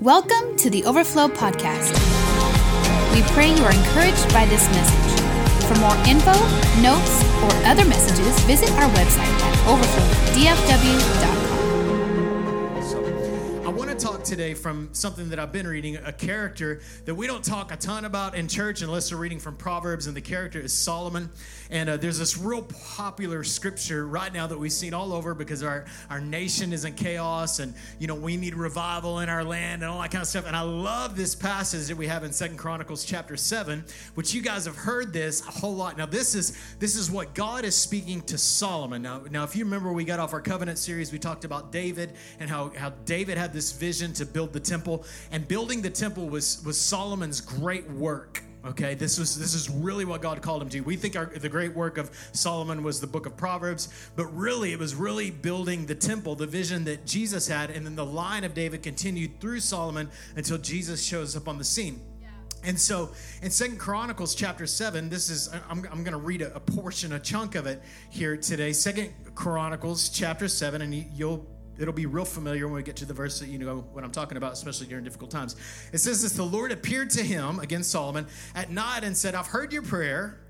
Welcome to the Overflow Podcast. We pray you are encouraged by this message. For more info, notes, or other messages, visit our website at overflowdfw.com. Talk today from something that I've been reading, a character that we don't talk a ton about in church unless we're reading from Proverbs, and the character is Solomon. And uh, there's this real popular scripture right now that we've seen all over because our, our nation is in chaos and, you know, we need revival in our land and all that kind of stuff. And I love this passage that we have in Second Chronicles chapter 7, which you guys have heard this a whole lot. Now, this is this is what God is speaking to Solomon. Now, now if you remember, we got off our covenant series, we talked about David and how, how David had this vision to build the temple. And building the temple was, was Solomon's great work. Okay, this was this is really what God called him to. We think our, the great work of Solomon was the book of Proverbs, but really it was really building the temple, the vision that Jesus had, and then the line of David continued through Solomon until Jesus shows up on the scene. And so in Second Chronicles chapter 7, this is, I'm, I'm going to read a, a, portion, a chunk of it here today. Second Chronicles chapter 7, and you'll it'll be real familiar when we get to the verse that you know what I'm talking about, especially during difficult times. It says this the Lord appeared to him, again Solomon, at night and said, I've heard your prayer.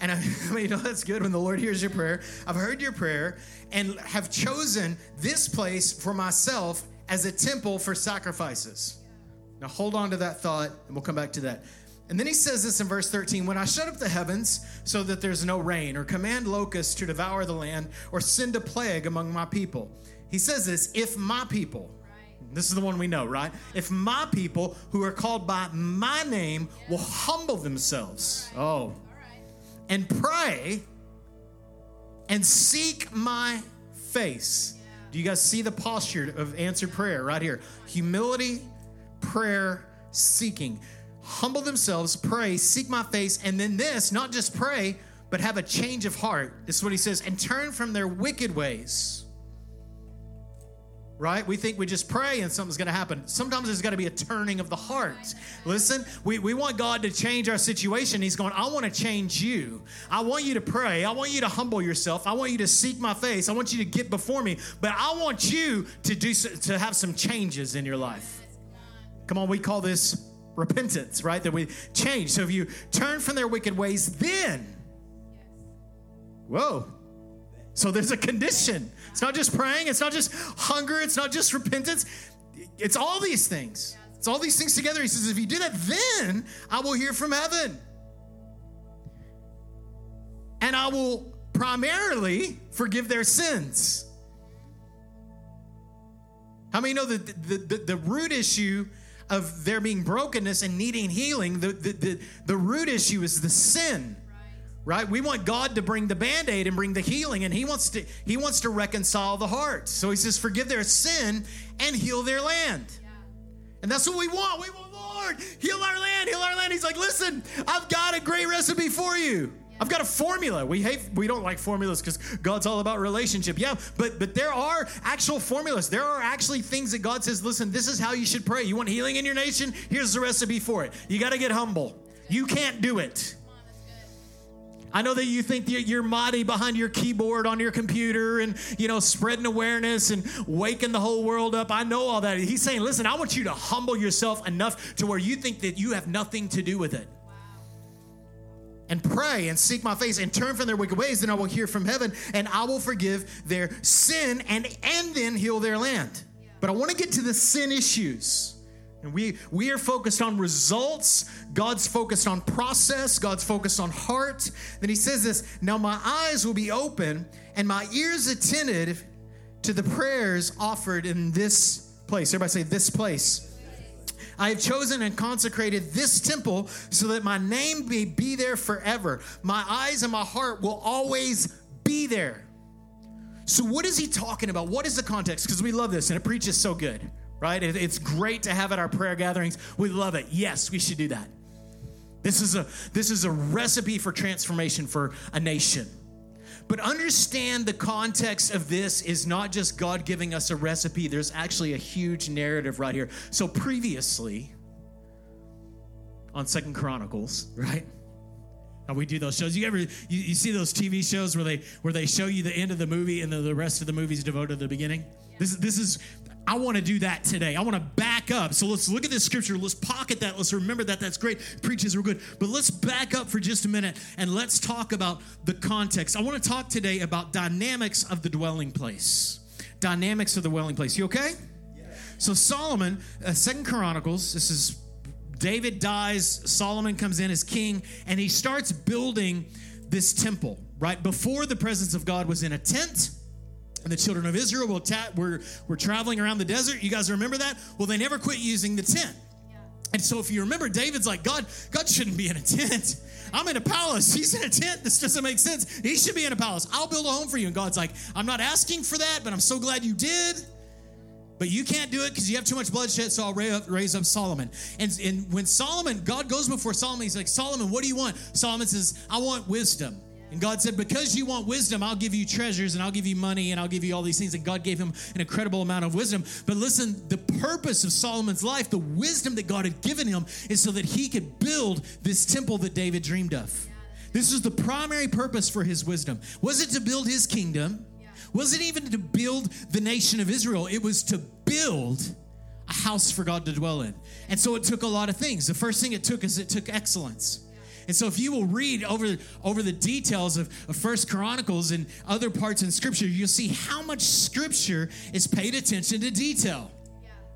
And I, I mean, you know, that's good when the Lord hears your prayer. I've heard your prayer and have chosen this place for myself as a temple for sacrifices. Now hold on to that thought, and we'll come back to that. And then he says this in verse 13 When I shut up the heavens so that there's no rain, or command locusts to devour the land, or send a plague among my people he says this if my people, this is the one we know, right? If my people who are called by my name will humble themselves, oh, and pray and seek my face. Do you guys see the posture of answered prayer right here? Humility, prayer, seeking. Humble themselves, pray, seek my face, and then this, not just pray, but have a change of heart. This is what he says, and turn from their wicked ways right? We think we just pray and something's going to happen. Sometimes there's got to be a turning of the heart. Listen, we, we want God to change our situation. He's going, I want to change you. I want you to pray. I want you to humble yourself. I want you to seek my face. I want you to get before me. But I want you to do to have some changes in your life. Come on, we call this repentance, right? That we change. So if you turn from their wicked ways, then, whoa, so there's a condition. It's not just praying, it's not just hunger, it's not just repentance. It's all these things. It's all these things together. He says, if you do that, then I will hear from heaven. And I will primarily forgive their sins. How many know that the, the, the, root issue of there being brokenness and needing healing, the, the, the, the root issue is the sin right we want god to bring the band-aid and bring the healing and he wants to he wants to reconcile the hearts so he says forgive their sin and heal their land yeah. and that's what we want we want lord heal our land heal our land he's like listen i've got a great recipe for you I've got a formula. We hate we don't like formulas because God's all about relationship. Yeah, but but there are actual formulas. There are actually things that God says, listen, this is how you should pray. You want healing in your nation? Here's the recipe for it. You got to get humble. You can't do it. I know that you think that you're mighty behind your keyboard on your computer and, you know, spreading awareness and waking the whole world up. I know all that. He's saying, listen, I want you to humble yourself enough to where you think that you have nothing to do with it. And pray and seek my face and turn from their wicked ways, then I will hear from heaven and I will forgive their sin and, and then heal their land. But I want to get to the sin issues. And we, we are focused on results. God's focused on process. God's focused on heart. Then he says this Now my eyes will be open and my ears attentive to the prayers offered in this place. Everybody say, This place. I have chosen and consecrated this temple so that my name may be there forever. My eyes and my heart will always be there. So, what is he talking about? What is the context? Because we love this and it preaches so good right? It's great to have at our prayer gatherings. We love it. Yes, we should do that. This is a this is a recipe for transformation for a nation. But understand the context of this is not just God giving us a recipe. There's actually a huge narrative right here. So previously on Second Chronicles, right? How we do those shows. You ever you, you, see those TV shows where they where they show you the end of the movie and the, the rest of the movie is devoted to the beginning? Yeah. This this is I want to do that today. I want to back up. So let's look at this scripture. Let's pocket that. Let's remember that. That's great. Preaches were good. But let's back up for just a minute and let's talk about the context. I want to talk today about dynamics of the dwelling place. Dynamics of the dwelling place. You okay? So Solomon, uh, Second Chronicles. This is David dies. Solomon comes in as king, and he starts building this temple. Right before the presence of God was in a tent and the children of Israel were, ta- were, were traveling around the desert. You guys remember that? Well, they never quit using the tent. And so if you remember, David's like, God, God shouldn't be in a tent. I'm in a palace. He's in a tent. This doesn't make sense. He should be in a palace. I'll build a home for you. And God's like, I'm not asking for that, but I'm so glad you did. But you can't do it because you have too much bloodshed, so I'll raise up Solomon. And, and when Solomon, God goes before Solomon, he's like, Solomon, what do you want? Solomon says, I want wisdom. And God said, Because you want wisdom, I'll give you treasures and I'll give you money and I'll give you all these things. And God gave him an incredible amount of wisdom. But listen, the purpose of Solomon's life, the wisdom that God had given him, is so that he could build this temple that David dreamed of. This was the primary purpose for his wisdom. Was it to build his kingdom? Was it even to build the nation of Israel? It was to build a house for God to dwell in. And so it took a lot of things. The first thing it took is it took excellence. And so if you will read over, over the details of, of First Chronicles and other parts in Scripture, you'll see how much Scripture is paid attention to detail.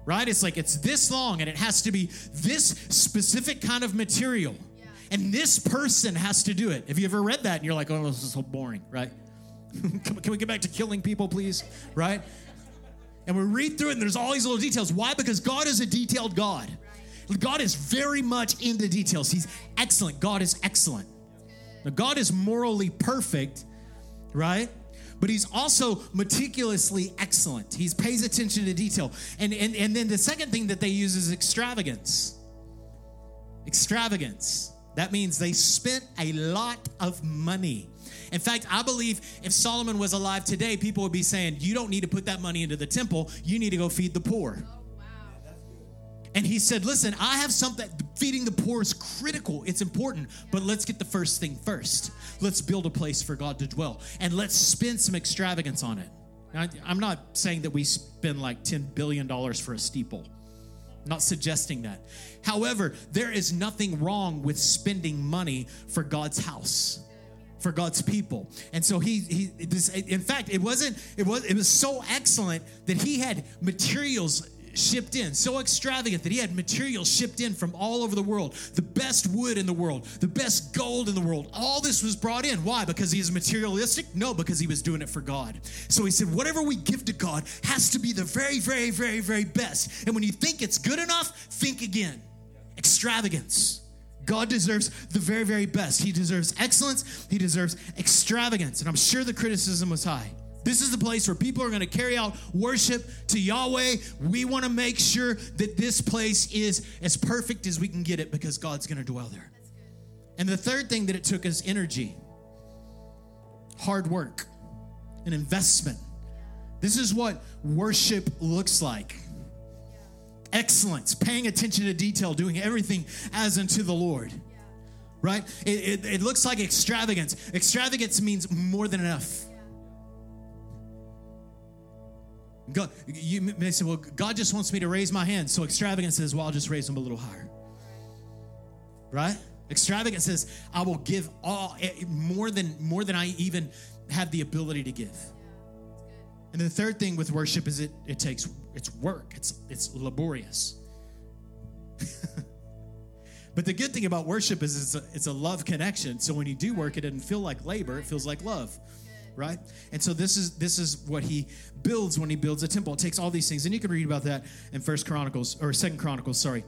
Right? It's like it's this long and it has to be this specific kind of material. Yeah. And this person has to do it. Have you ever read that and you're like, oh, this is so boring, right? Can we get back to killing people, please? Right? And we read through it and there's all these little details. Why? Because God is a detailed God. God is very much in the details. He's excellent. God is excellent. Now, God is morally perfect, right? But he's also meticulously excellent. He pays attention to detail. And, and, and then the second thing that they use is extravagance. Extravagance. That means they spent a lot of money. In fact, I believe if Solomon was alive today, people would be saying, You don't need to put that money into the temple, you need to go feed the poor. And he said, Listen, I have something, feeding the poor is critical. It's important, but let's get the first thing first. Let's build a place for God to dwell and let's spend some extravagance on it. Now, I'm not saying that we spend like $10 billion for a steeple. I'm not suggesting that. However, there is nothing wrong with spending money for God's house for God's people. And so he he this in fact it wasn't it was it was so excellent that he had materials shipped in, so extravagant that he had materials shipped in from all over the world, the best wood in the world, the best gold in the world. All this was brought in. Why? Because he is materialistic? No, because he was doing it for God. So he said, whatever we give to God has to be the very, very, very, very best. And when you think it's good enough, think again. Extravagance. God deserves the very, very best. He deserves excellence. He deserves extravagance. And I'm sure the criticism was high. This is the place where people are going to carry out worship to Yahweh. We want to make sure that this place is as perfect as we can get it because God's going to dwell there. And the third thing that it took is energy, hard work, an investment. This is what worship looks like excellence, paying attention to detail, doing everything as unto the Lord. Right? It, it, it looks like extravagance. Extravagance means more than enough God, you may say, well, God just wants me to raise my hand. So extravagance says, well, I'll just raise them a little higher. Right? Extravagance says, I will give all eh, more than more than I even have the ability to give. And the third thing with worship is it it takes it's work. It's it's laborious. but the good thing about worship is it's a, it's a love connection. So when you do work, it doesn't feel like labor, it feels like love right? And so this is this is what he builds when he builds a temple. It takes all these things, and you can read about that in First Chronicles or Second Chronicles, sorry.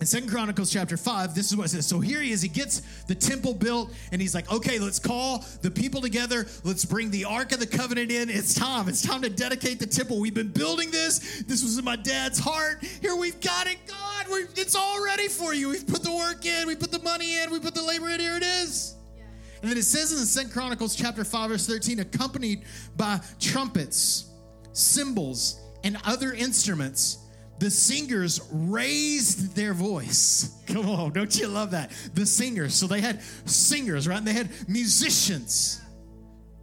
In Second Chronicles chapter 5, this is what it says. So here he is, he gets the temple built, and he's like, okay, let's call the people together. Let's bring the Ark of the Covenant in. It's time. It's time to dedicate the temple. We've been building this. This was in my dad's heart. Here we've got it, God. it's all ready for you. We've put the work in, we put the money in, we put the labor in. Here it is. And then it says in Second Chronicles chapter 5, verse 13, accompanied by trumpets, cymbals, and other instruments, the singers raised their voice. Come on, don't you love that? The singers. So they had singers, right? And they had musicians.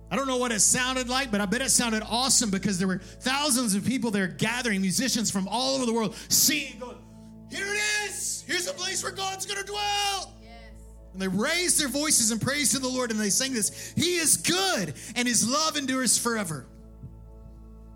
I don't know what it sounded like, but I bet it sounded awesome because there were thousands of people there gathering, musicians from all over the world, singing, going, Here it is! Here's a place where God's gonna dwell! And they raised their voices in praise to the Lord and they sang this He is good and His love endures forever.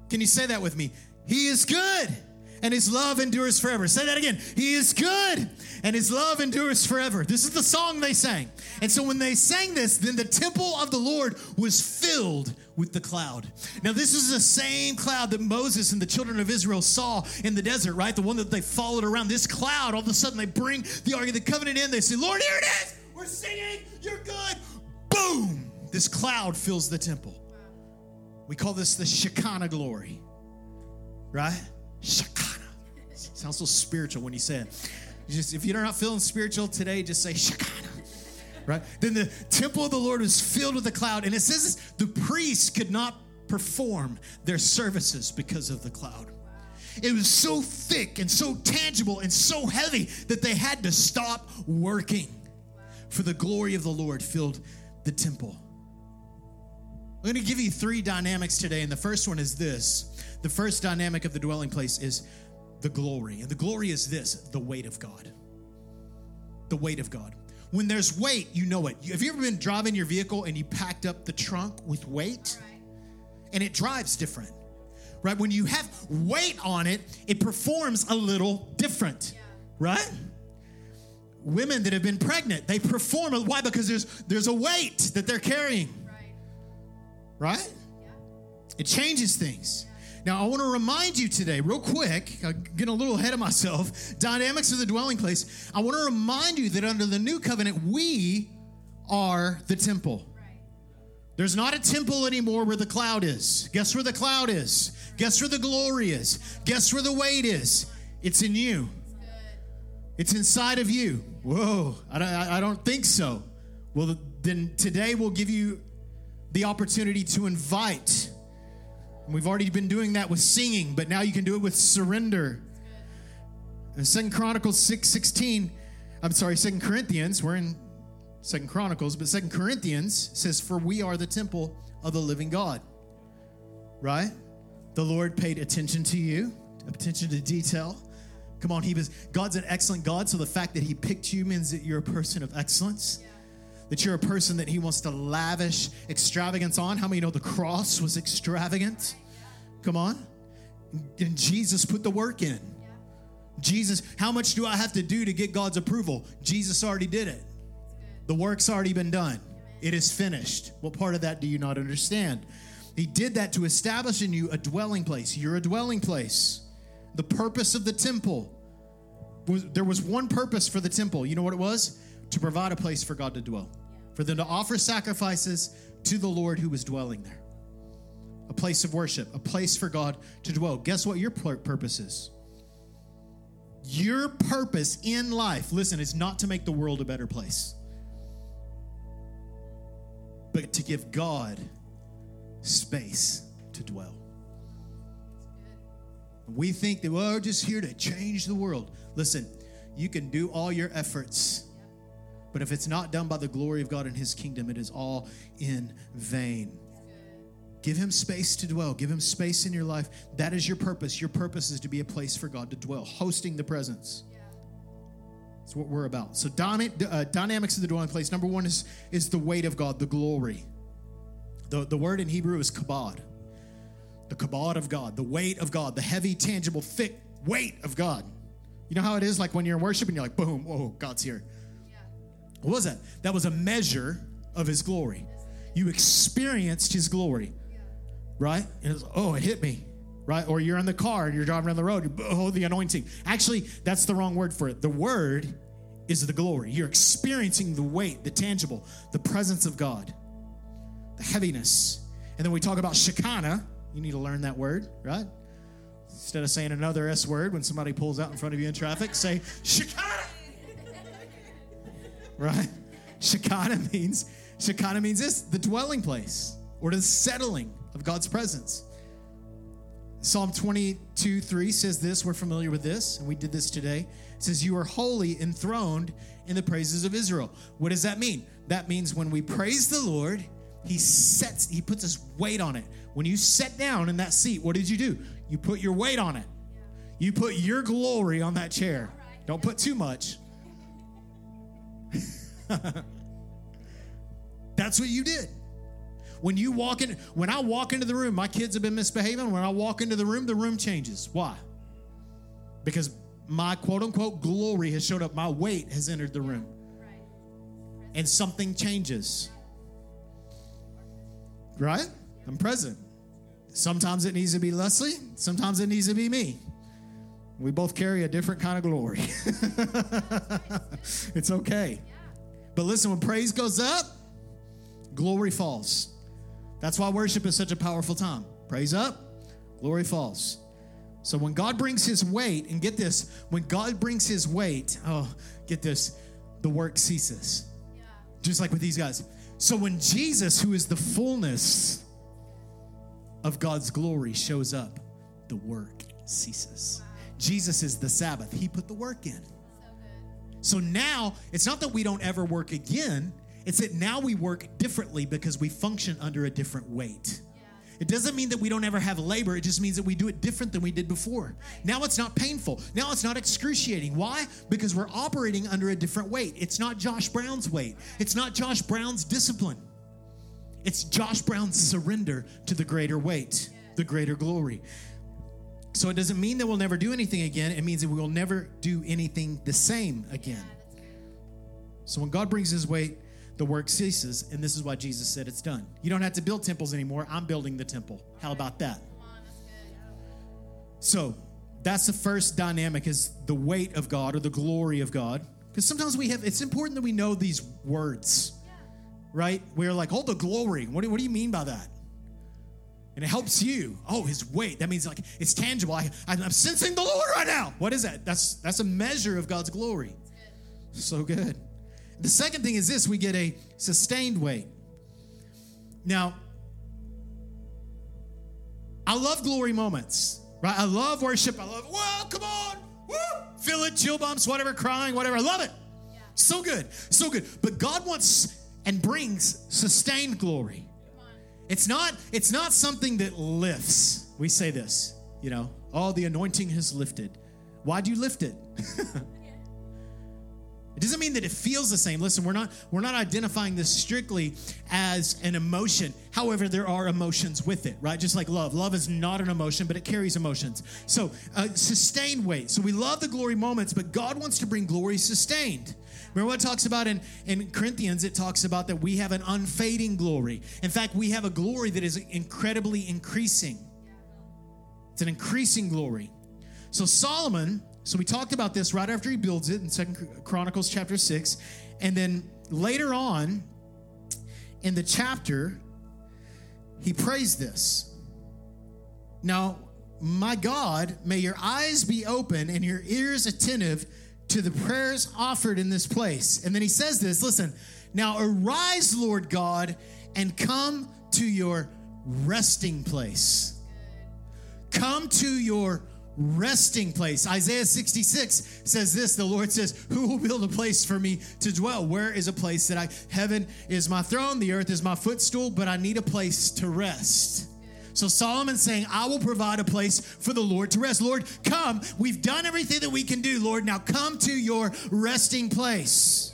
Can you say that with me? He is good and his love endures forever. Say that again. He is good and his love endures forever. This is the song they sang. And so when they sang this, then the temple of the Lord was filled with the cloud. Now, this is the same cloud that Moses and the children of Israel saw in the desert, right? The one that they followed around. This cloud, all of a sudden, they bring the Ark of the Covenant in. They say, Lord, here it is. We're singing. You're good. Boom. This cloud fills the temple. We call this the Shekinah glory, right? Shekinah. Sounds so spiritual when you say it. Just if you're not feeling spiritual today, just say Shekinah. Right? Then the temple of the Lord was filled with a cloud, and it says this, the priests could not perform their services because of the cloud. It was so thick and so tangible and so heavy that they had to stop working. For the glory of the Lord filled the temple. I'm going to give you three dynamics today, and the first one is this. The first dynamic of the dwelling place is the glory. And the glory is this the weight of God. The weight of God. When there's weight, you know it. Have you ever been driving your vehicle and you packed up the trunk with weight? And it drives different, right? When you have weight on it, it performs a little different, right? Women that have been pregnant, they perform. Why? Because there's there's a weight that they're carrying, right? It changes things. Now, I want to remind you today, real quick, I'm getting a little ahead of myself, dynamics of the dwelling place. I want to remind you that under the new covenant, we are the temple. There's not a temple anymore where the cloud is. Guess where the cloud is? Guess where the glory is? Guess where the weight is? It's in you. It's inside of you. Whoa, I don't, I don't think so. Well, then today we'll give you the opportunity to invite we've already been doing that with singing, but now you can do it with surrender. In Second Chronicles 6 16, I'm sorry, Second Corinthians, we're in Second Chronicles, but Second Corinthians says, For we are the temple of the living God. Right? The Lord paid attention to you, attention to detail. Come on, he was God's an excellent God, so the fact that he picked you means that you're a person of excellence. That you're a person that he wants to lavish extravagance on. How many know the cross was extravagant? Come on. And Jesus put the work in. Jesus, how much do I have to do to get God's approval? Jesus already did it. The work's already been done. It is finished. What part of that do you not understand? He did that to establish in you a dwelling place. You're a dwelling place. The purpose of the temple was there was one purpose for the temple. You know what it was? To provide a place for God to dwell. For them to offer sacrifices to the Lord who was dwelling there a place of worship, a place for God to dwell. Guess what your purpose is? Your purpose in life, listen, is not to make the world a better place, but to give God space to dwell. We think that, well, we're just here to change the world. Listen, you can do all your efforts, but if it's not done by the glory of God and His kingdom, it is all in vain. Give him space to dwell. Give him space in your life. That is your purpose. Your purpose is to be a place for God to dwell, hosting the presence. That's what we're about. So, uh, dynamics of the dwelling place. Number one is, is the weight of God, the glory. The, the word in Hebrew is kabod. The kabod of God, the weight of God, the heavy, tangible, thick weight of God. You know how it is like when you're in worship and you're like, boom, whoa, God's here. Yeah. What was that? That was a measure of his glory. You experienced his glory right? And it's, oh, it hit me, right? Or you're in the car and you're driving down the road, oh, the anointing. Actually, that's the wrong word for it. The word is the glory. You're experiencing the weight, the tangible, the presence of God, the heaviness. And then we talk about Shekinah. You need to learn that word, right? Instead of saying another S word when somebody pulls out in front of you in traffic, say Shekinah. right? Shekinah means Shekinah means this, the dwelling place or the settling of God's presence. Psalm 22 3 says this. We're familiar with this, and we did this today. It says, You are holy, enthroned in the praises of Israel. What does that mean? That means when we praise the Lord, He sets, he puts his weight on it. When you sat down in that seat, what did you do? You put your weight on it. You put your glory on that chair. Don't put too much. That's what you did. When you walk in, when I walk into the room, my kids have been misbehaving. When I walk into the room, the room changes. Why? Because my quote unquote glory has showed up. My weight has entered the room. And something changes. Right? I'm present. Sometimes it needs to be Leslie, sometimes it needs to be me. We both carry a different kind of glory. it's okay. But listen, when praise goes up, glory falls. That's why worship is such a powerful time. Praise up, glory falls. So when God brings his weight, and get this, when God brings his weight, oh, get this, the work ceases. Yeah. Just like with these guys. So when Jesus, who is the fullness of God's glory, shows up, the work ceases. Jesus is the Sabbath. He put the work in. So, now it's not that we don't ever work again, it's that now we work differently because we function under a different weight. It doesn't mean that we don't ever have labor. It just means that we do it different than we did before. Now it's not painful. Now it's not excruciating. Why? Because we're operating under a different weight. It's not Josh Brown's weight. It's not Josh Brown's discipline. It's Josh Brown's surrender to the greater weight, the greater glory. So it doesn't mean that we'll never do anything again. It means that we will never do anything the same again. So when God brings his weight, the work ceases. And this is why Jesus said it's done. You don't have to build temples anymore. I'm building the temple. How about that? So that's the first dynamic is the weight of God or the glory of God. Because sometimes we have, it's important that we know these words, right? We're like, oh, the glory. What do, what do you mean by that? And it helps you. Oh, his weight. That means like it's tangible. I, I'm sensing the Lord right now. What is that? That's that's a measure of God's glory. So good. The second thing is this we get a sustained weight. Now, I love glory moments, right? I love worship. I love, whoa, come on, woo, feel it, chill bumps, whatever, crying, whatever. I love it. Yeah. So good, so good. But God wants and brings sustained glory. It's not, it's not something that lifts. We say this, you know, oh, the anointing has lifted. Why do you lift it? It doesn't mean that it feels the same. Listen, we're not we're not identifying this strictly as an emotion. However, there are emotions with it, right? Just like love. Love is not an emotion, but it carries emotions. So, uh, sustained weight. So we love the glory moments, but God wants to bring glory sustained. Remember what it talks about in, in Corinthians? It talks about that we have an unfading glory. In fact, we have a glory that is incredibly increasing. It's an increasing glory. So Solomon so we talked about this right after he builds it in Second Chronicles chapter 6. And then later on in the chapter, he prays this. Now, my God, may your eyes be open and your ears attentive to the prayers offered in this place. And then he says this listen, now arise, Lord God, and come to your resting place. Come to your resting place. Isaiah 66 says this the Lord says, Who will build a place for me to dwell? Where is a place that I, heaven is my throne, the earth is my footstool, but I need a place to rest. So Solomon's saying, I will provide a place for the Lord to rest. Lord, come. We've done everything that we can do, Lord. Now come to your resting place.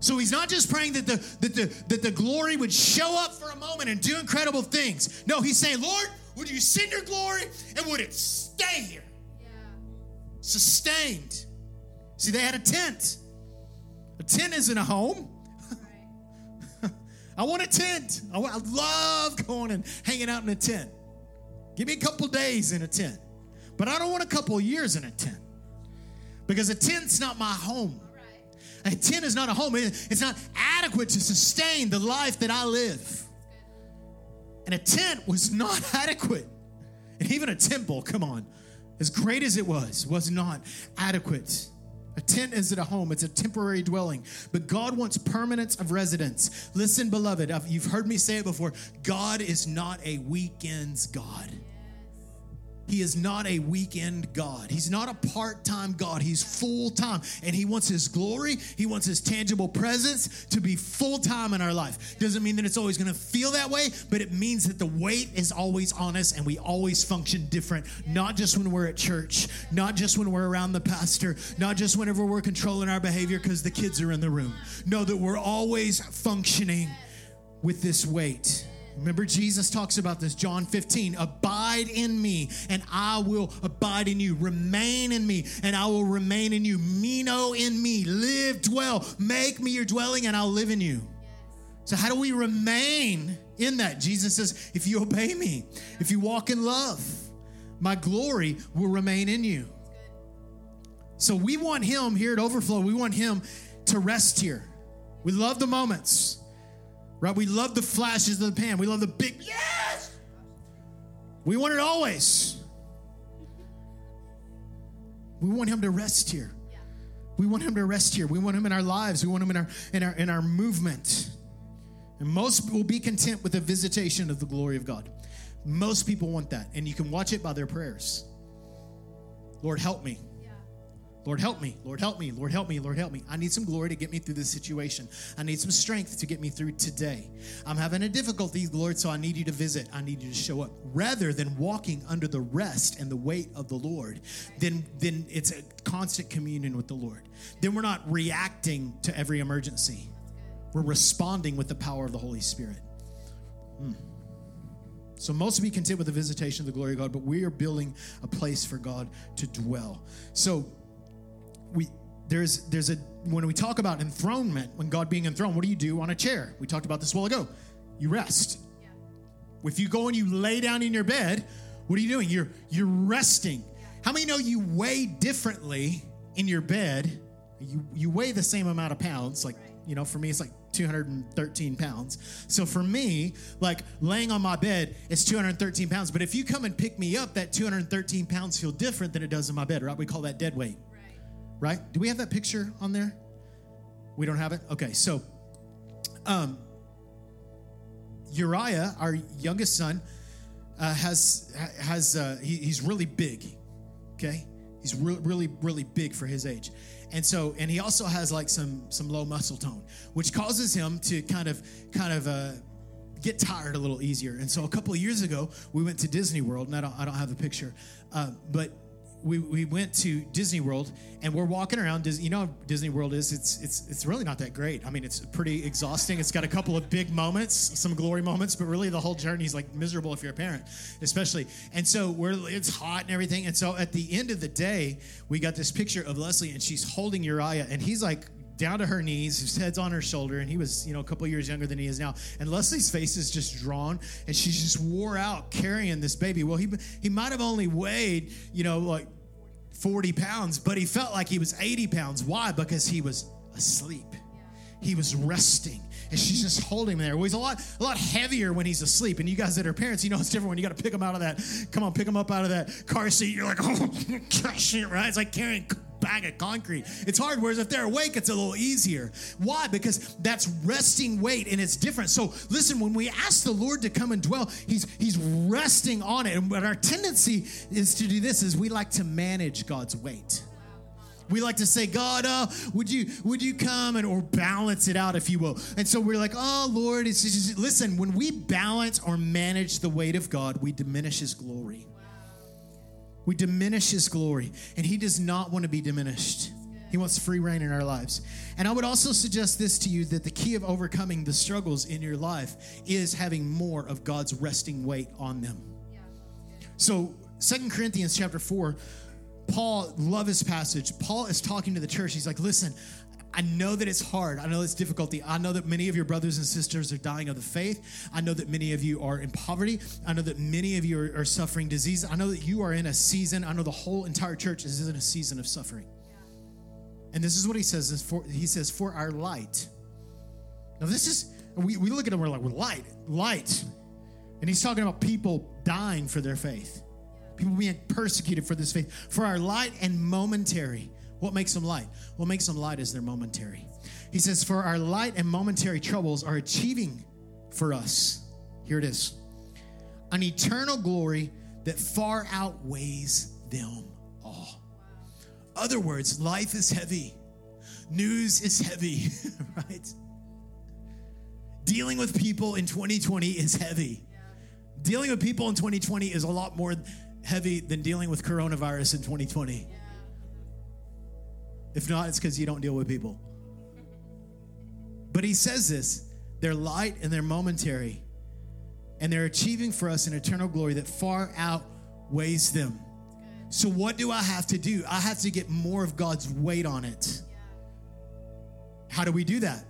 So he's not just praying that the, that the that the glory would show up for a moment and do incredible things. No, he's saying, Lord, would you send your glory and would it stay here? Yeah. Sustained. See, they had a tent. A tent isn't a home. Right. I want a tent. I, I love going and hanging out in a tent. Give me a couple days in a tent. But I don't want a couple years in a tent. Because a tent's not my home. A tent is not a home. It's not adequate to sustain the life that I live. And a tent was not adequate. And even a temple, come on, as great as it was, was not adequate. A tent isn't a home, it's a temporary dwelling. But God wants permanence of residence. Listen, beloved, you've heard me say it before God is not a weekends God. He is not a weekend God. He's not a part time God. He's full time. And He wants His glory, He wants His tangible presence to be full time in our life. Doesn't mean that it's always going to feel that way, but it means that the weight is always on us and we always function different. Not just when we're at church, not just when we're around the pastor, not just whenever we're controlling our behavior because the kids are in the room. Know that we're always functioning with this weight. Remember, Jesus talks about this, John 15. Abide in me, and I will abide in you. Remain in me, and I will remain in you. Meno in me. Live, dwell. Make me your dwelling, and I'll live in you. So, how do we remain in that? Jesus says, if you obey me, if you walk in love, my glory will remain in you. So, we want Him here at Overflow, we want Him to rest here. We love the moments. Right? We love the flashes of the pan. We love the big, yes! We want it always. We want him to rest here. We want him to rest here. We want him in our lives. We want him in our in our in our movement. And most will be content with a visitation of the glory of God. Most people want that. And you can watch it by their prayers. Lord, help me. Lord, help me. Lord, help me. Lord, help me. Lord, help me. I need some glory to get me through this situation. I need some strength to get me through today. I'm having a difficulty, Lord, so I need you to visit. I need you to show up. Rather than walking under the rest and the weight of the Lord, then, then it's a constant communion with the Lord. Then we're not reacting to every emergency, we're responding with the power of the Holy Spirit. Hmm. So most be content with the visitation of the glory of God, but we are building a place for God to dwell. So we there's there's a when we talk about enthronement, when God being enthroned, what do you do on a chair? We talked about this a while ago. You rest. Yeah. If you go and you lay down in your bed, what are you doing? You're you're resting. Yeah. How many know you weigh differently in your bed? You you weigh the same amount of pounds. Like, right. you know, for me it's like 213 pounds. So for me, like laying on my bed, it's 213 pounds. But if you come and pick me up, that 213 pounds feel different than it does in my bed, right? We call that dead weight right? Do we have that picture on there? We don't have it? Okay, so um, Uriah, our youngest son, uh, has has uh, he, he's really big. Okay, he's re- really really big for his age, and so and he also has like some some low muscle tone, which causes him to kind of kind of uh, get tired a little easier. And so a couple of years ago, we went to Disney World, and I don't I don't have the picture, uh, but we, we went to Disney World and we're walking around. You know, Disney World is it's it's it's really not that great. I mean, it's pretty exhausting. It's got a couple of big moments, some glory moments, but really the whole journey is like miserable if you're a parent, especially. And so we're it's hot and everything. And so at the end of the day, we got this picture of Leslie and she's holding Uriah and he's like down to her knees, his head's on her shoulder, and he was, you know, a couple years younger than he is now. And Leslie's face is just drawn, and she's just wore out carrying this baby. Well, he he might have only weighed, you know, like 40 pounds, but he felt like he was 80 pounds. Why? Because he was asleep. He was resting. And she's just holding him there. Well, he's a lot, a lot heavier when he's asleep. And you guys that are parents, you know it's different when you got to pick him out of that. Come on, pick him up out of that car seat. You're like, oh, shit, right? It's like carrying bag of concrete. It's hard, whereas if they're awake, it's a little easier. Why? Because that's resting weight and it's different. So listen, when we ask the Lord to come and dwell, He's He's resting on it. And our tendency is to do this is we like to manage God's weight. We like to say, God, uh, would you would you come and or balance it out, if you will? And so we're like, oh Lord, it's just listen. When we balance or manage the weight of God, we diminish His glory. We diminish his glory, and he does not want to be diminished. He wants free reign in our lives. And I would also suggest this to you that the key of overcoming the struggles in your life is having more of God's resting weight on them. So, Second Corinthians chapter 4, Paul, love this passage. Paul is talking to the church. He's like, listen, I know that it's hard. I know it's difficulty. I know that many of your brothers and sisters are dying of the faith. I know that many of you are in poverty. I know that many of you are, are suffering disease. I know that you are in a season. I know the whole entire church is in a season of suffering. And this is what he says. Is for, he says, for our light. Now, this is, we, we look at him, we're like, well, light, light. And he's talking about people dying for their faith, people being persecuted for this faith, for our light and momentary what makes them light? What makes them light is they're momentary. He says, For our light and momentary troubles are achieving for us, here it is, an eternal glory that far outweighs them all. Other words, life is heavy, news is heavy, right? Dealing with people in 2020 is heavy. Dealing with people in 2020 is a lot more heavy than dealing with coronavirus in 2020. If not, it's because you don't deal with people. But he says this they're light and they're momentary, and they're achieving for us an eternal glory that far outweighs them. So, what do I have to do? I have to get more of God's weight on it. How do we do that?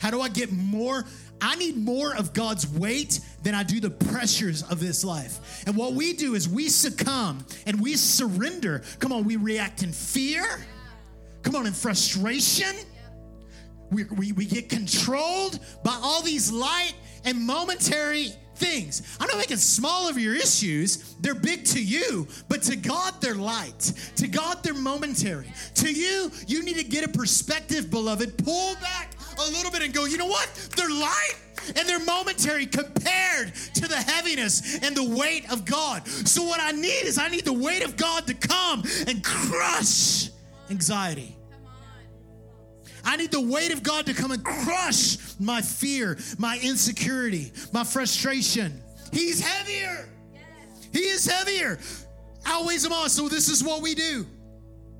How do I get more? I need more of God's weight than I do the pressures of this life. And what we do is we succumb and we surrender. Come on, we react in fear. Come on, in frustration. We, we, we get controlled by all these light and momentary things. I'm not making small of your issues. They're big to you, but to God, they're light. To God, they're momentary. To you, you need to get a perspective, beloved. Pull back a little bit and go, you know what? They're light and they're momentary compared to the heaviness and the weight of God. So, what I need is I need the weight of God to come and crush anxiety. I need the weight of God to come and crush my fear, my insecurity, my frustration. He's heavier. He is heavier. Outweighs them all. So, this is what we do.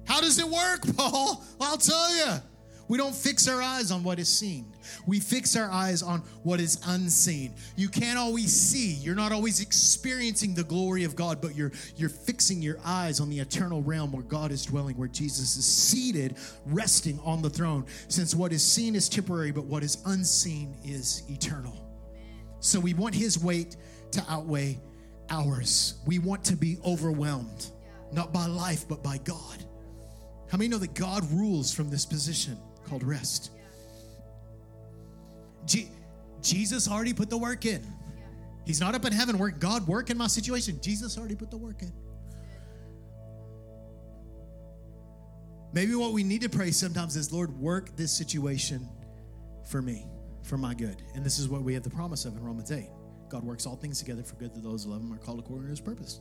How does it work, Paul? I'll tell you. We don't fix our eyes on what is seen. We fix our eyes on what is unseen. You can't always see. You're not always experiencing the glory of God, but you're you're fixing your eyes on the eternal realm where God is dwelling, where Jesus is seated, resting on the throne. Since what is seen is temporary, but what is unseen is eternal. So we want his weight to outweigh ours. We want to be overwhelmed, not by life, but by God. How many know that God rules from this position? called rest. Je- Jesus already put the work in. He's not up in heaven work. God work in my situation. Jesus already put the work in. Maybe what we need to pray sometimes is, Lord, work this situation for me, for my good. And this is what we have the promise of in Romans 8. God works all things together for good to those who love him are called according to his purpose.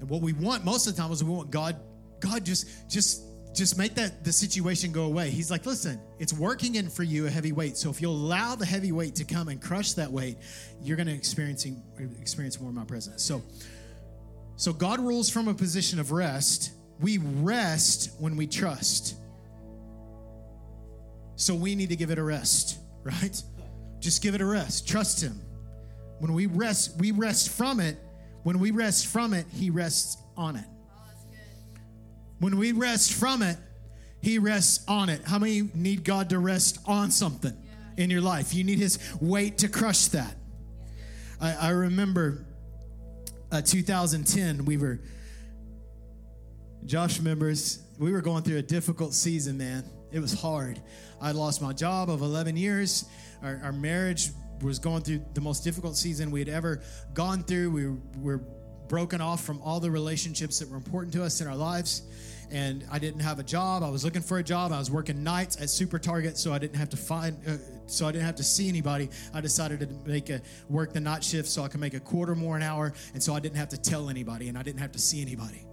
And what we want most of the time is we want God, God just just just make that the situation go away. He's like, listen, it's working in for you a heavy weight. So if you'll allow the heavy weight to come and crush that weight, you're going to experiencing experience more of my presence. So, so God rules from a position of rest. We rest when we trust. So we need to give it a rest, right? Just give it a rest. Trust Him. When we rest, we rest from it. When we rest from it, He rests on it. When we rest from it, He rests on it. How many need God to rest on something in your life? You need His weight to crush that. I, I remember uh, 2010, we were, Josh members, we were going through a difficult season, man. It was hard. I lost my job of 11 years. Our, our marriage was going through the most difficult season we had ever gone through. We were broken off from all the relationships that were important to us in our lives and I didn't have a job. I was looking for a job. I was working nights at Super Target, so I didn't have to find, uh, so I didn't have to see anybody. I decided to make a work the night shift so I could make a quarter more an hour, and so I didn't have to tell anybody, and I didn't have to see anybody.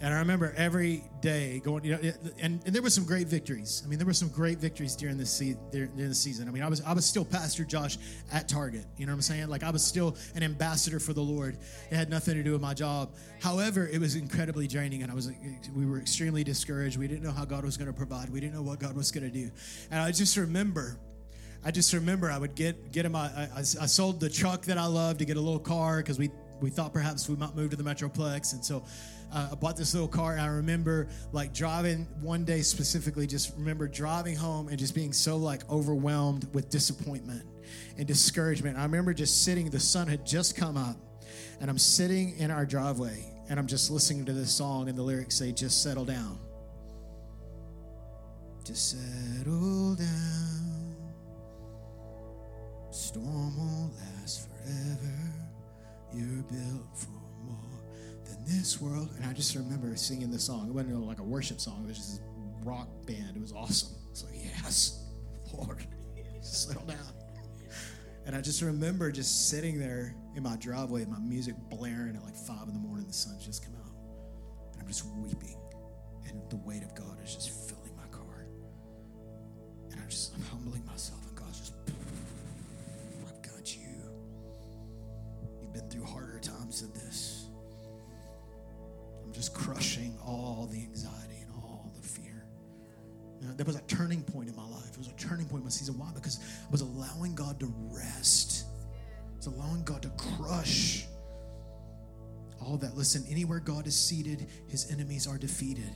And I remember every day going, you know, and, and there were some great victories. I mean, there were some great victories during this se- during the season. I mean, I was I was still Pastor Josh at Target. You know what I'm saying? Like I was still an ambassador for the Lord. It had nothing to do with my job. However, it was incredibly draining, and I was we were extremely discouraged. We didn't know how God was going to provide. We didn't know what God was going to do. And I just remember I just remember I would get get in my I, I, I sold the truck that I loved to get a little car because we we thought perhaps we might move to the Metroplex. And so uh, I bought this little car. And I remember like driving one day specifically, just remember driving home and just being so like overwhelmed with disappointment and discouragement. I remember just sitting, the sun had just come up, and I'm sitting in our driveway and I'm just listening to this song, and the lyrics say, Just settle down. Just settle down. Storm won't last forever. You're built for more this world. And I just remember singing this song. It wasn't like a worship song, it was just this rock band. It was awesome. It's like, yes, Lord, settle down. And I just remember just sitting there in my driveway, my music blaring at like five in the morning, the sun's just come out. And I'm just weeping. And the weight of God is just filling my car. And I'm just I'm humbling myself, and God's just, I've got you. You've been through harder times than this. Just crushing all the anxiety and all the fear. You know, there was a turning point in my life. It was a turning point in my season. Why? Because I was allowing God to rest. I was allowing God to crush all that. Listen, anywhere God is seated, his enemies are defeated.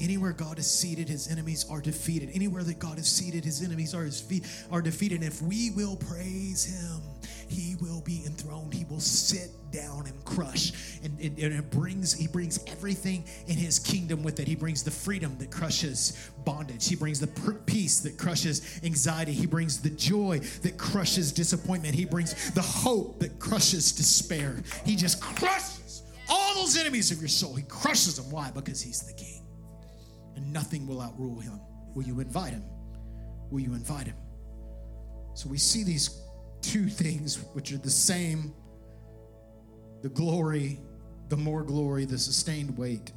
Anywhere God is seated, his enemies are defeated. Anywhere that God is seated, his enemies are his feet are defeated. And if we will praise him, he will be enthroned. He will sit down and crush. And, and, and it brings, he brings everything in his kingdom with it. He brings the freedom that crushes bondage. He brings the peace that crushes anxiety. He brings the joy that crushes disappointment. He brings the hope that crushes despair. He just crushes all those enemies of your soul. He crushes them. Why? Because he's the king and nothing will outrule him. Will you invite him? Will you invite him? So we see these two things which are the same the glory, the more glory, the sustained weight.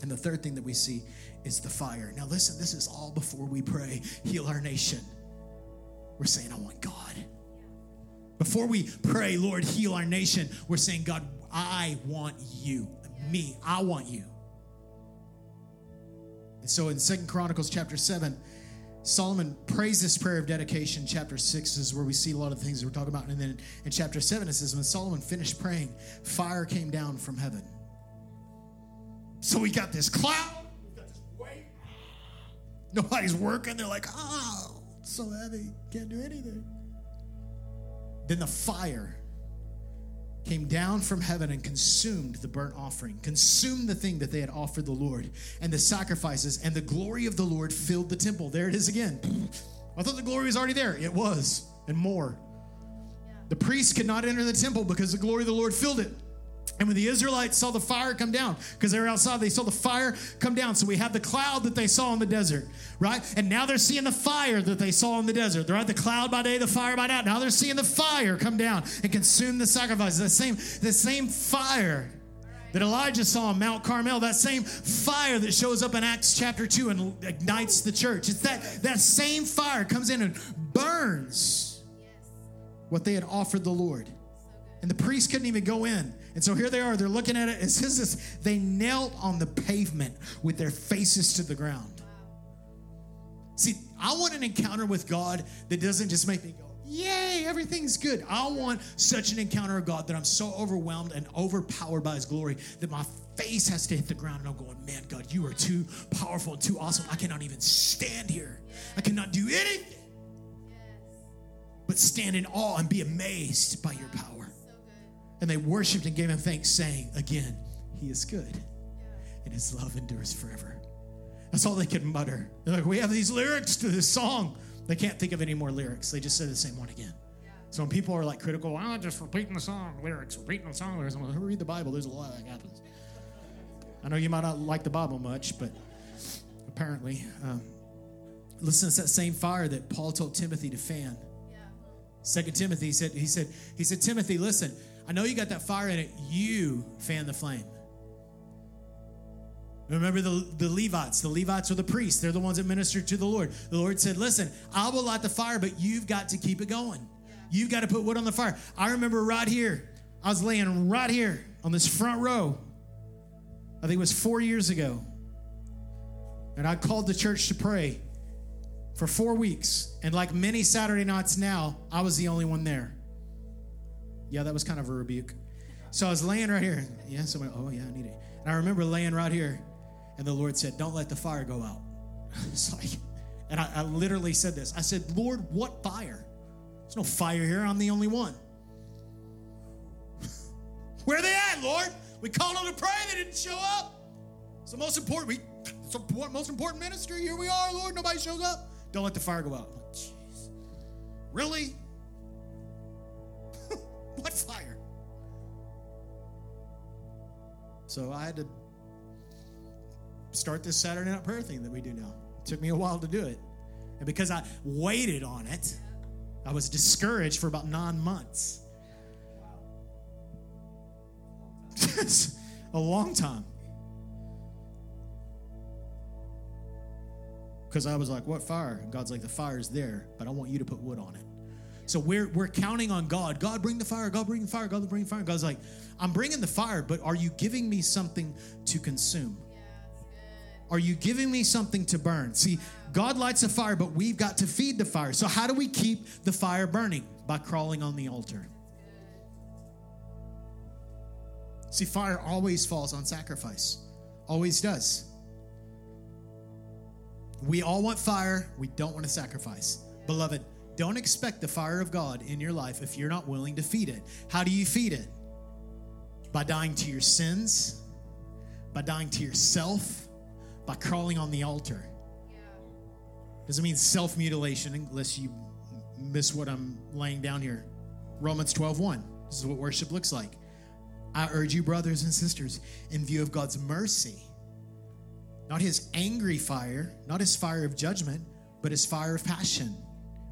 And the third thing that we see is the fire. Now, listen, this is all before we pray, heal our nation. We're saying, I want God. Before we pray, Lord, heal our nation, we're saying, God, I want you. Me, I want you. And so in Second Chronicles chapter 7, Solomon prays this prayer of dedication. Chapter 6 is where we see a lot of the things we're talking about. And then in chapter 7, it says, When Solomon finished praying, fire came down from heaven. So we got this cloud, we got this weight. Nobody's working. They're like, oh, so heavy, can't do anything. Then the fire came down from heaven and consumed the burnt offering, consumed the thing that they had offered the Lord, and the sacrifices, and the glory of the Lord filled the temple. There it is again. I thought the glory was already there. It was, and more. The priests could not enter the temple because the glory of the Lord filled it. And when the Israelites saw the fire come down, because they were outside, they saw the fire come down. So we have the cloud that they saw in the desert, right? And now they're seeing the fire that they saw in the desert. They're at the cloud by day, the fire by night. Now they're seeing the fire come down and consume the sacrifices. The same, the same fire that Elijah saw on Mount Carmel, that same fire that shows up in Acts chapter 2 and ignites the church. It's that, that same fire comes in and burns what they had offered the Lord. And the priests couldn't even go in. And so here they are, they're looking at it. It says this they knelt on the pavement with their faces to the ground. See, I want an encounter with God that doesn't just make me go, Yay, everything's good. I want such an encounter of God that I'm so overwhelmed and overpowered by His glory that my face has to hit the ground and I'm going, Man, God, you are too powerful and too awesome. I cannot even stand here. I cannot do anything but stand in awe and be amazed by your power. And they worshiped and gave him thanks, saying, Again, he is good, and his love endures forever. That's all they could mutter. They're like, We have these lyrics to this song. They can't think of any more lyrics. They just say the same one again. So when people are like critical, I'm just repeating the song lyrics, repeating the song lyrics, I'm like, read the Bible. There's a lot that happens. I know you might not like the Bible much, but apparently, um, listen, it's that same fire that Paul told Timothy to fan. Second Timothy he said, he said, he said, Timothy, listen, I know you got that fire in it. You fan the flame. Remember the, the Levites. The Levites are the priests. They're the ones that minister to the Lord. The Lord said, Listen, I will light the fire, but you've got to keep it going. You've got to put wood on the fire. I remember right here, I was laying right here on this front row. I think it was four years ago. And I called the church to pray for four weeks. And like many Saturday nights now, I was the only one there. Yeah, that was kind of a rebuke. So I was laying right here. Yeah, somebody, oh yeah, I need it. And I remember laying right here, and the Lord said, Don't let the fire go out. like, and I, I literally said this. I said, Lord, what fire? There's no fire here. I'm the only one. Where are they at, Lord? We called them to pray. They didn't show up. It's the most important. We, it's the most important ministry. Here we are, Lord. Nobody shows up. Don't let the fire go out. Really? What fire? So I had to start this Saturday night prayer thing that we do now. It took me a while to do it. And because I waited on it, I was discouraged for about nine months. A long time. Because I was like, what fire? And God's like, the fire's there, but I want you to put wood on it. So we're, we're counting on God. God, bring the fire. God, bring the fire. God, bring the fire. God's like, I'm bringing the fire, but are you giving me something to consume? Are you giving me something to burn? See, God lights a fire, but we've got to feed the fire. So, how do we keep the fire burning? By crawling on the altar. See, fire always falls on sacrifice, always does. We all want fire, we don't want to sacrifice. Beloved, don't expect the fire of God in your life if you're not willing to feed it. How do you feed it? By dying to your sins, by dying to yourself, by crawling on the altar. Doesn't mean self mutilation unless you miss what I'm laying down here. Romans 12 1. This is what worship looks like. I urge you, brothers and sisters, in view of God's mercy, not his angry fire, not his fire of judgment, but his fire of passion,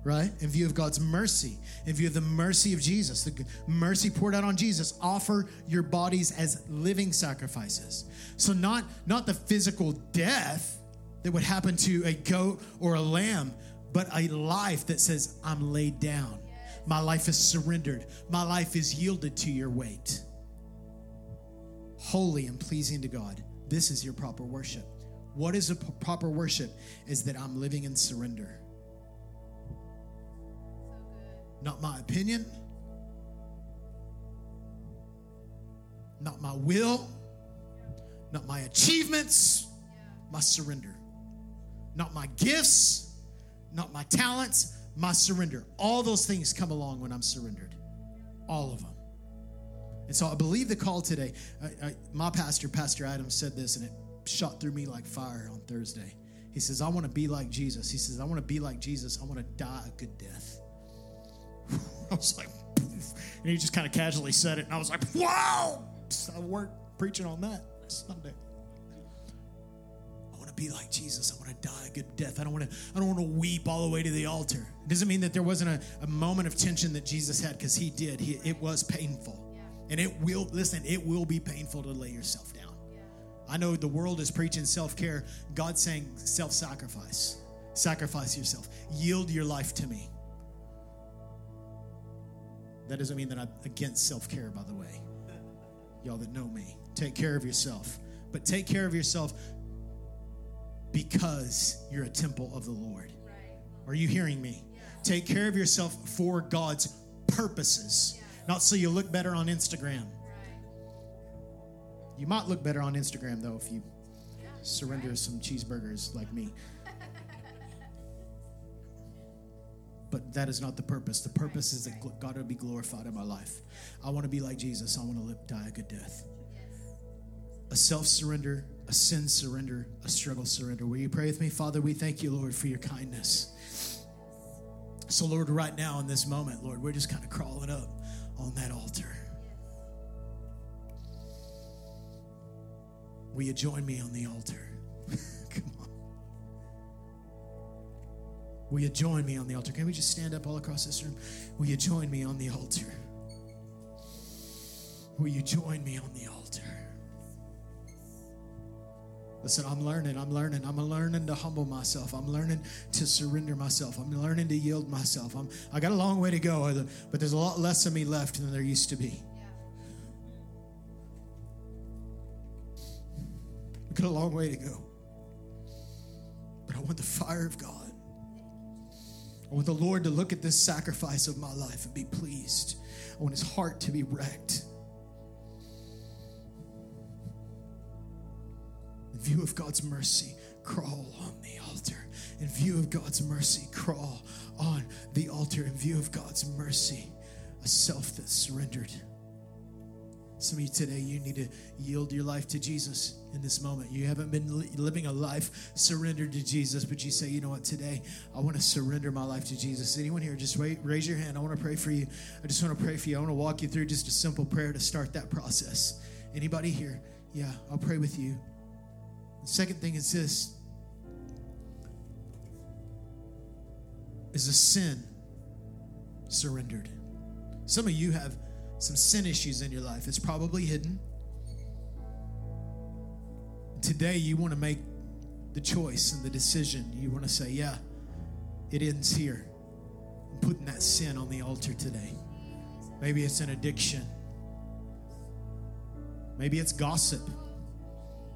right? In view of God's mercy, in view of the mercy of Jesus, the mercy poured out on Jesus, offer your bodies as living sacrifices. So not not the physical death that would happen to a goat or a lamb, but a life that says, I'm laid down. My life is surrendered. My life is yielded to your weight. Holy and pleasing to God. This is your proper worship. What is a proper worship? Is that I'm living in surrender. Not my opinion, not my will, not my achievements, my surrender. Not my gifts, not my talents, my surrender. All those things come along when I'm surrendered. All of them. And so I believe the call today. I, I, my pastor, Pastor Adams, said this, and it shot through me like fire on Thursday. He says, I want to be like Jesus. He says, I want to be like Jesus. I want to die a good death. I was like, Poof. and he just kind of casually said it, and I was like, wow! So I worked preaching on that Sunday. I want to be like Jesus. I want to die a good death. I don't want to. I don't want to weep all the way to the altar. It doesn't mean that there wasn't a, a moment of tension that Jesus had, because he did. He, it was painful, and it will. Listen, it will be painful to lay yourself down. I know the world is preaching self care. God's saying self sacrifice. Sacrifice yourself. Yield your life to me. That doesn't mean that I'm against self care, by the way. Y'all that know me, take care of yourself. But take care of yourself because you're a temple of the Lord. Are you hearing me? Take care of yourself for God's purposes, not so you look better on Instagram. You might look better on Instagram though if you surrender some cheeseburgers like me. But that is not the purpose. The purpose is that God will be glorified in my life. I want to be like Jesus. I want to live, die a good death. A self surrender, a sin surrender, a struggle surrender. Will you pray with me? Father, we thank you, Lord, for your kindness. So, Lord, right now in this moment, Lord, we're just kind of crawling up on that altar. Will you join me on the altar? Will you join me on the altar? Can we just stand up all across this room? Will you join me on the altar? Will you join me on the altar? Listen, I'm learning, I'm learning, I'm learning to humble myself. I'm learning to surrender myself. I'm learning to yield myself. I'm, I got a long way to go, but there's a lot less of me left than there used to be. We've got a long way to go. But I want the fire of God. I want the Lord to look at this sacrifice of my life and be pleased. I want his heart to be wrecked. In view of God's mercy, crawl on the altar. In view of God's mercy, crawl on the altar. In view of God's mercy, a self that's surrendered. Some of you today, you need to yield your life to Jesus in this moment. You haven't been living a life surrendered to Jesus, but you say, you know what, today I want to surrender my life to Jesus. Anyone here, just ra- raise your hand. I want to pray for you. I just want to pray for you. I want to walk you through just a simple prayer to start that process. Anybody here? Yeah, I'll pray with you. The second thing is this is a sin surrendered. Some of you have some sin issues in your life. It's probably hidden. Today, you want to make the choice and the decision. You want to say, Yeah, it ends here. I'm putting that sin on the altar today. Maybe it's an addiction. Maybe it's gossip.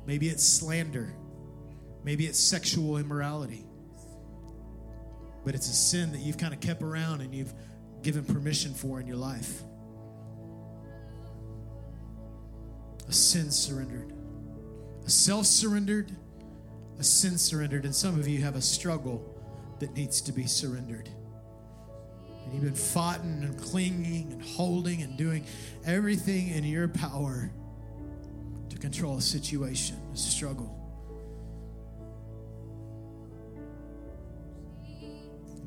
Maybe it's slander. Maybe it's sexual immorality. But it's a sin that you've kind of kept around and you've given permission for in your life. A sin surrendered, a self surrendered, a sin surrendered. And some of you have a struggle that needs to be surrendered. And you've been fighting and clinging and holding and doing everything in your power to control a situation, a struggle.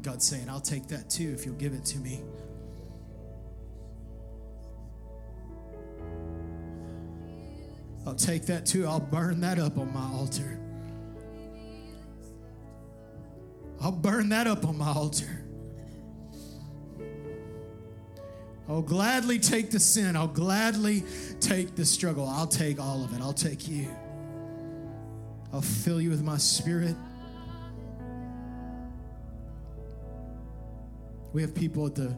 God's saying, I'll take that too if you'll give it to me. I'll take that too. I'll burn that up on my altar. I'll burn that up on my altar. I'll gladly take the sin. I'll gladly take the struggle. I'll take all of it. I'll take you. I'll fill you with my spirit. We have people at the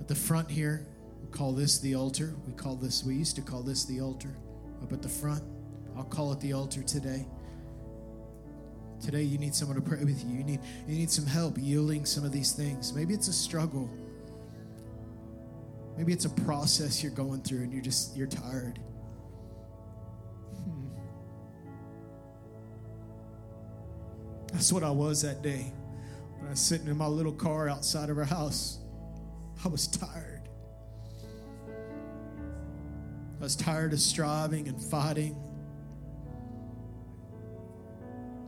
at the front here. We call this the altar. We call this we used to call this the altar up at the front. I'll call it the altar today. Today you need someone to pray with you. You need you need some help yielding some of these things. Maybe it's a struggle. Maybe it's a process you're going through and you're just you're tired. Hmm. That's what I was that day when I was sitting in my little car outside of our house. I was tired. I was tired of striving and fighting.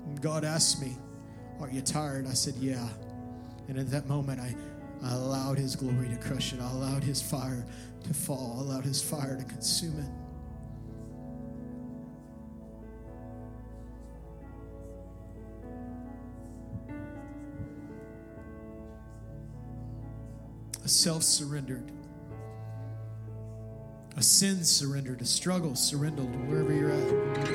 And God asked me, Are you tired? I said, Yeah. And at that moment, I, I allowed His glory to crush it. I allowed His fire to fall. I allowed His fire to consume it. Self surrendered a sin surrendered, a struggle surrendered, wherever you're at.